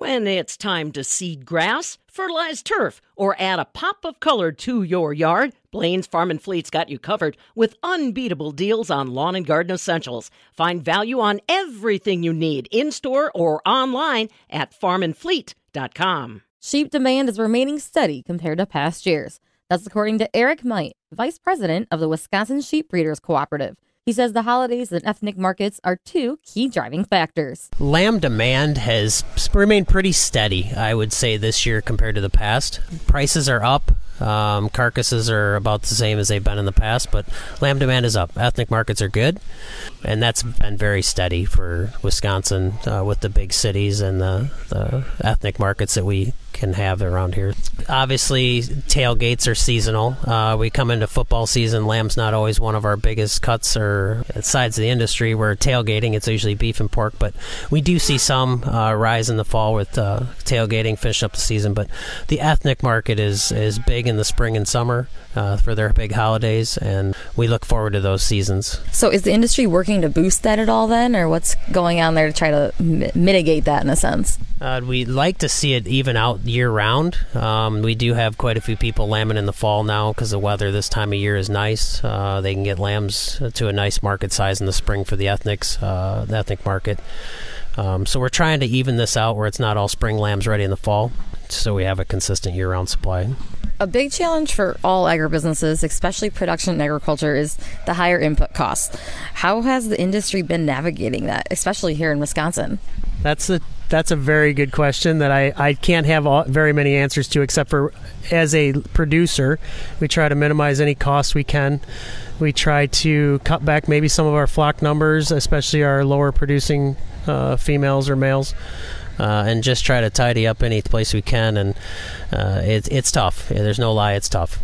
When it's time to seed grass, fertilize turf, or add a pop of color to your yard, Blain's Farm and Fleet's got you covered with unbeatable deals on lawn and garden essentials. Find value on everything you need in store or online at farmandfleet.com. Sheep demand is remaining steady compared to past years. That's according to Eric Meudt, Vice President of the Wisconsin Sheep Breeders Cooperative. He says the holidays and ethnic markets are two key driving factors. Lamb demand has remained pretty steady, I would say, this year compared to the past. Prices are up. Um, carcasses are about the same as they've been in the past, but lamb demand is up. Ethnic markets are good, and that's been very steady for Wisconsin uh, with the big cities and the, the ethnic markets that we can have around here. Obviously, tailgates are seasonal. Uh, we come into football season. Lamb's not always one of our biggest cuts or sides of the industry. We're tailgating, it's usually beef and pork, but we do see some uh, rise in the fall with uh, tailgating, finish up the season. But the ethnic market is is big in the spring and summer uh, for their big holidays, and we look forward to those seasons. So, is the industry working to boost that at all then, or what's going on there to try to mi- mitigate that in a sense? Uh, we'd like to see it even out year round. Um, we do have quite a few people lambing in the fall now because the weather this time of year is nice. Uh, they can get lambs to a nice market size in the spring for the ethnics, uh, the ethnic market. Um, so we're trying to even this out where it's not all spring lambs ready in the fall, so we have a consistent year-round supply. A big challenge for all agribusinesses, especially production and agriculture, is the higher input costs. How has the industry been navigating that, especially here in Wisconsin? That's a that's a very good question that I, I can't have all, very many answers to except for as a producer we try to minimize any costs we can. We try to cut back maybe some of our flock numbers especially our lower producing uh, females or males uh, and just try to tidy up any place we can and uh, it, it's tough. There's no lie it's tough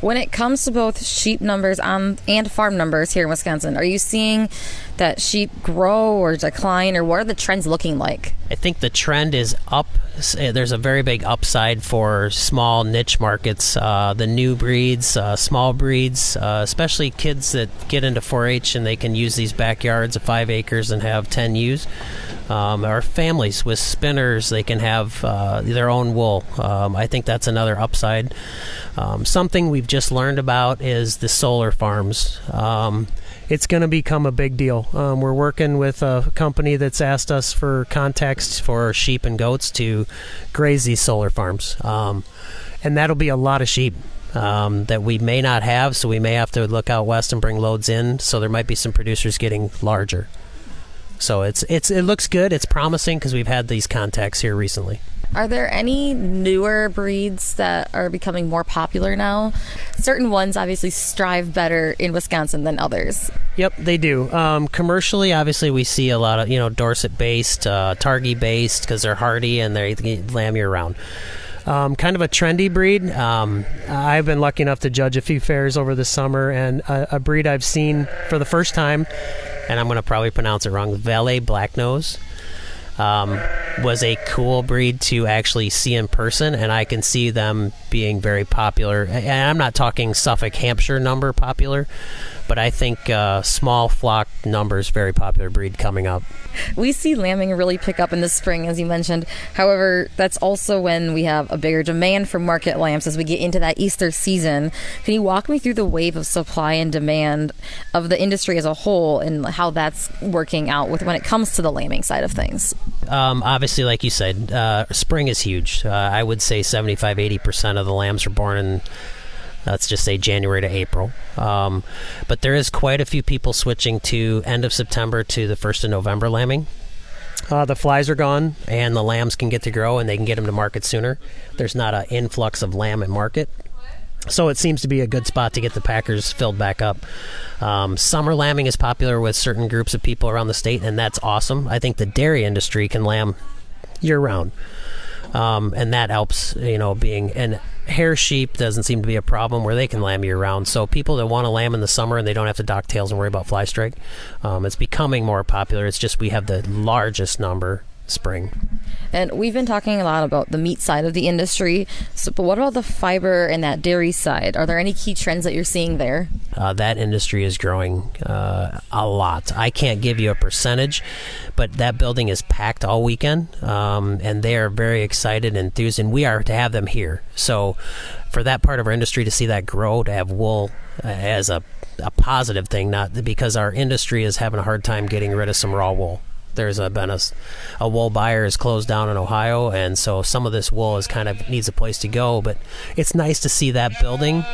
when it comes to both sheep numbers on, and farm numbers here in Wisconsin, are you seeing that sheep grow or decline, or what are the trends looking like? I think the trend is up. There's a very big upside for small niche markets, uh, the new breeds, uh, small breeds, uh, especially kids that get into 4-H and they can use these backyards of five acres and have 10 ewes. Um, or families with spinners, they can have uh, their own wool. Um, I think that's another upside. Um, something we've just learned about is the solar farms. It's going to become a big deal. Um, we're working with a company that's asked us for context for sheep and goats to graze these solar farms. Um, and that'll be a lot of sheep. Um, that we may not have, so we may have to look out west and bring loads in. So there might be some producers getting larger. So it's it's it looks good. It's promising because we've had these contacts here recently. Are there any newer breeds that are becoming more popular now? Certain ones obviously strive better in Wisconsin than others. Yep, they do. Um, commercially, obviously, we see a lot of you know Dorset based, uh, Targhee based because they're hardy and they lamb year round. Um, kind of a trendy breed. Um, I've been lucky enough to judge a few fairs over the summer, and a, a breed I've seen for the first time, and I'm going to probably pronounce it wrong, Valais Blacknose um, was a cool breed to actually see in person, and I can see them being very popular. And I'm not talking Suffolk, Hampshire number popular, but I think uh, small flock numbers very popular breed coming up. We see lambing really pick up in the spring, as you mentioned. However, that's also when we have a bigger demand for market lambs as we get into that Easter season. Can you walk me through the wave of supply and demand of the industry as a whole and how that's working out with when it comes to the lambing side of things? Um, obviously, like you said, uh, spring is huge. Uh, I would say 75 80% of the lambs are born in let's just say January to April. Um, but there is quite a few people switching to end of September to the 1st of November lambing. Uh, the flies are gone, and the lambs can get to grow, and they can get them to market sooner. There's not an influx of lamb in market, so it seems to be a good spot to get the packers filled back up. Um, summer lambing is popular with certain groups of people around the state, and that's awesome. I think the dairy industry can lamb year round, um, and that helps. You know, being and hair sheep doesn't seem to be a problem where they can lamb year round. So people that want to lamb in the summer and they don't have to dock tails and worry about fly strike, um, it's becoming more popular. It's just we have the largest number spring. And we've been talking a lot about the meat side of the industry. So, but what about the fiber and that dairy side? Are there any key trends that you're seeing there? Uh, that industry is growing uh, a lot. I can't give you a percentage, but that building is packed all weekend, um, and they are very excited and enthused, and we are to have them here. So, for that part of our industry to see that grow, to have wool uh, as a, a positive thing, not because our industry is having a hard time getting rid of some raw wool there's a, been a, a wool buyer is closed down in Ohio, and so some of this wool is kind of needs a place to go. But it's nice to see that building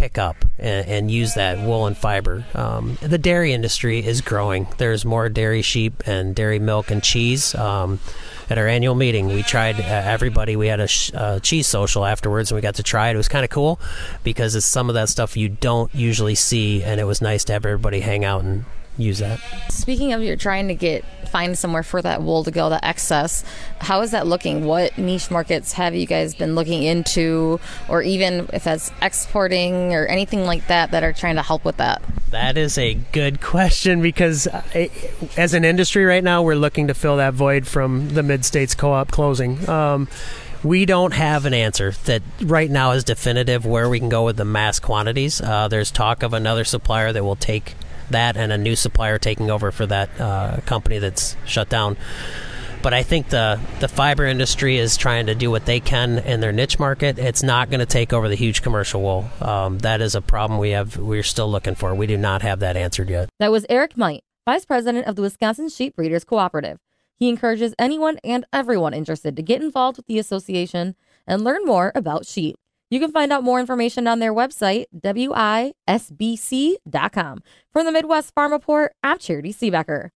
pick up and, and use that wool and fiber. Um, the dairy industry is growing. There's more dairy sheep and dairy milk and cheese. Um, at our annual meeting, we tried uh, everybody. We had a sh- cheese social afterwards, and we got to try it. It was kind of cool because it's some of that stuff you don't usually see, and it was nice to have everybody hang out and use that. Speaking of, you're trying to get find somewhere for that wool to go, the excess. How is that looking? What niche markets have you guys been looking into, or even if that's exporting or anything like that that are trying to help with that? That is a good question because uh, as an industry right now, we're looking to fill that void from the Mid States Co op closing. Um, we don't have an answer that right now is definitive where we can go with the mass quantities. Uh, there's talk of another supplier that will take that and a new supplier taking over for that uh, company that's shut down. But I think the the fiber industry is trying to do what they can in their niche market. It's not going to take over the huge commercial wool. Um, that is a problem we have. We're still looking for. We do not have that answered yet. That was Eric Meudt, Vice President of the Wisconsin Sheep Breeders Cooperative. He encourages anyone and everyone interested to get involved with the association and learn more about sheep. You can find out more information on their website, wisbc.com. From the Midwest Farm Report, I'm Charity Seebecker.